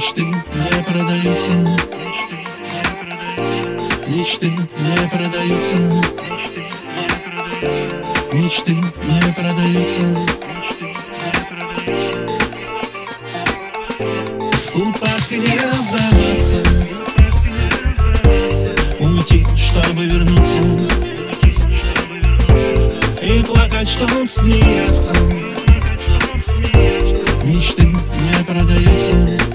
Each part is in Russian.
Мечты не продаются. Мечты не продаются. Мечты не продаются. Упасть и не сдаваться Уйти, чтобы вернуться. И плакать, чтобы смеяться Мечты не продаются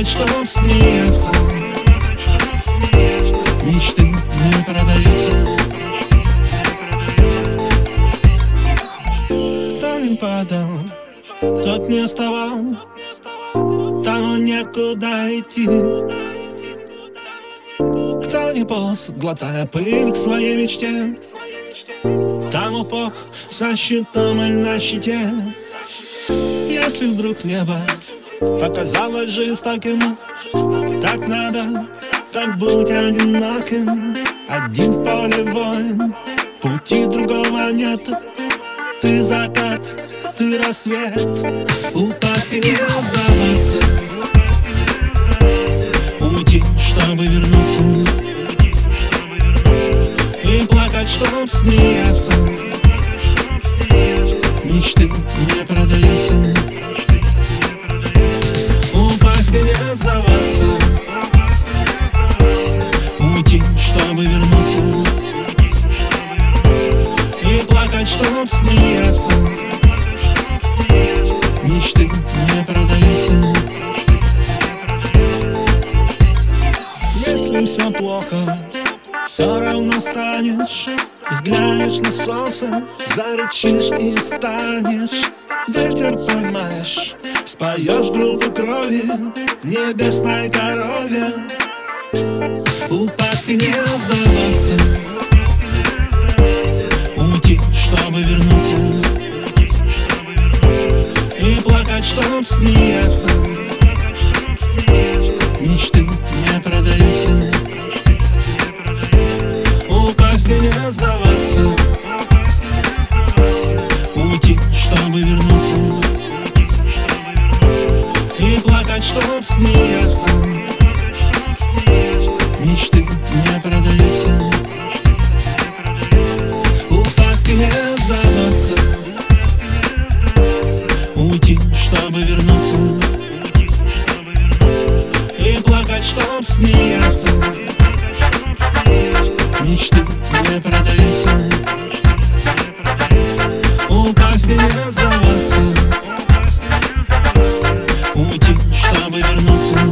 И плакать, чтоб смеяться Мечты не продаются. Кто не падал, тот не вставал Тому некуда идти. Кто не полз, глотая пыль к своей мечте. Тому пох со щитом или на щите. Если вдруг небо показалось жестоким Так надо, так быть одиноким Один в поле воин, пути другого нет. Ты закат, ты рассвет Упасть и не сдаваться Уйти, чтобы вернуться. И плакать, чтоб смеяться. Мечты не продаются чтоб смеяться. Мечты не продаются. Если все плохо, все равно станешь. Взглянешь на солнце, зарычишь и станешь. Ветер поймаешь, споешь группу крови Небесной корове Упасть и не сдаваться чтоб смеяться. Мечты не продаются. Упасть и не сдаваться Уйти, чтобы вернуться. И плакать, чтоб смеяться. Мечты не продаются. Упасть и не сдаваться Плакать, чтоб смеяться. Мечты не продаются. Упасть и не сдаваться Уйти, чтобы вернуться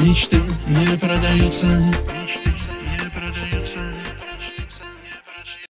Мечты не продаются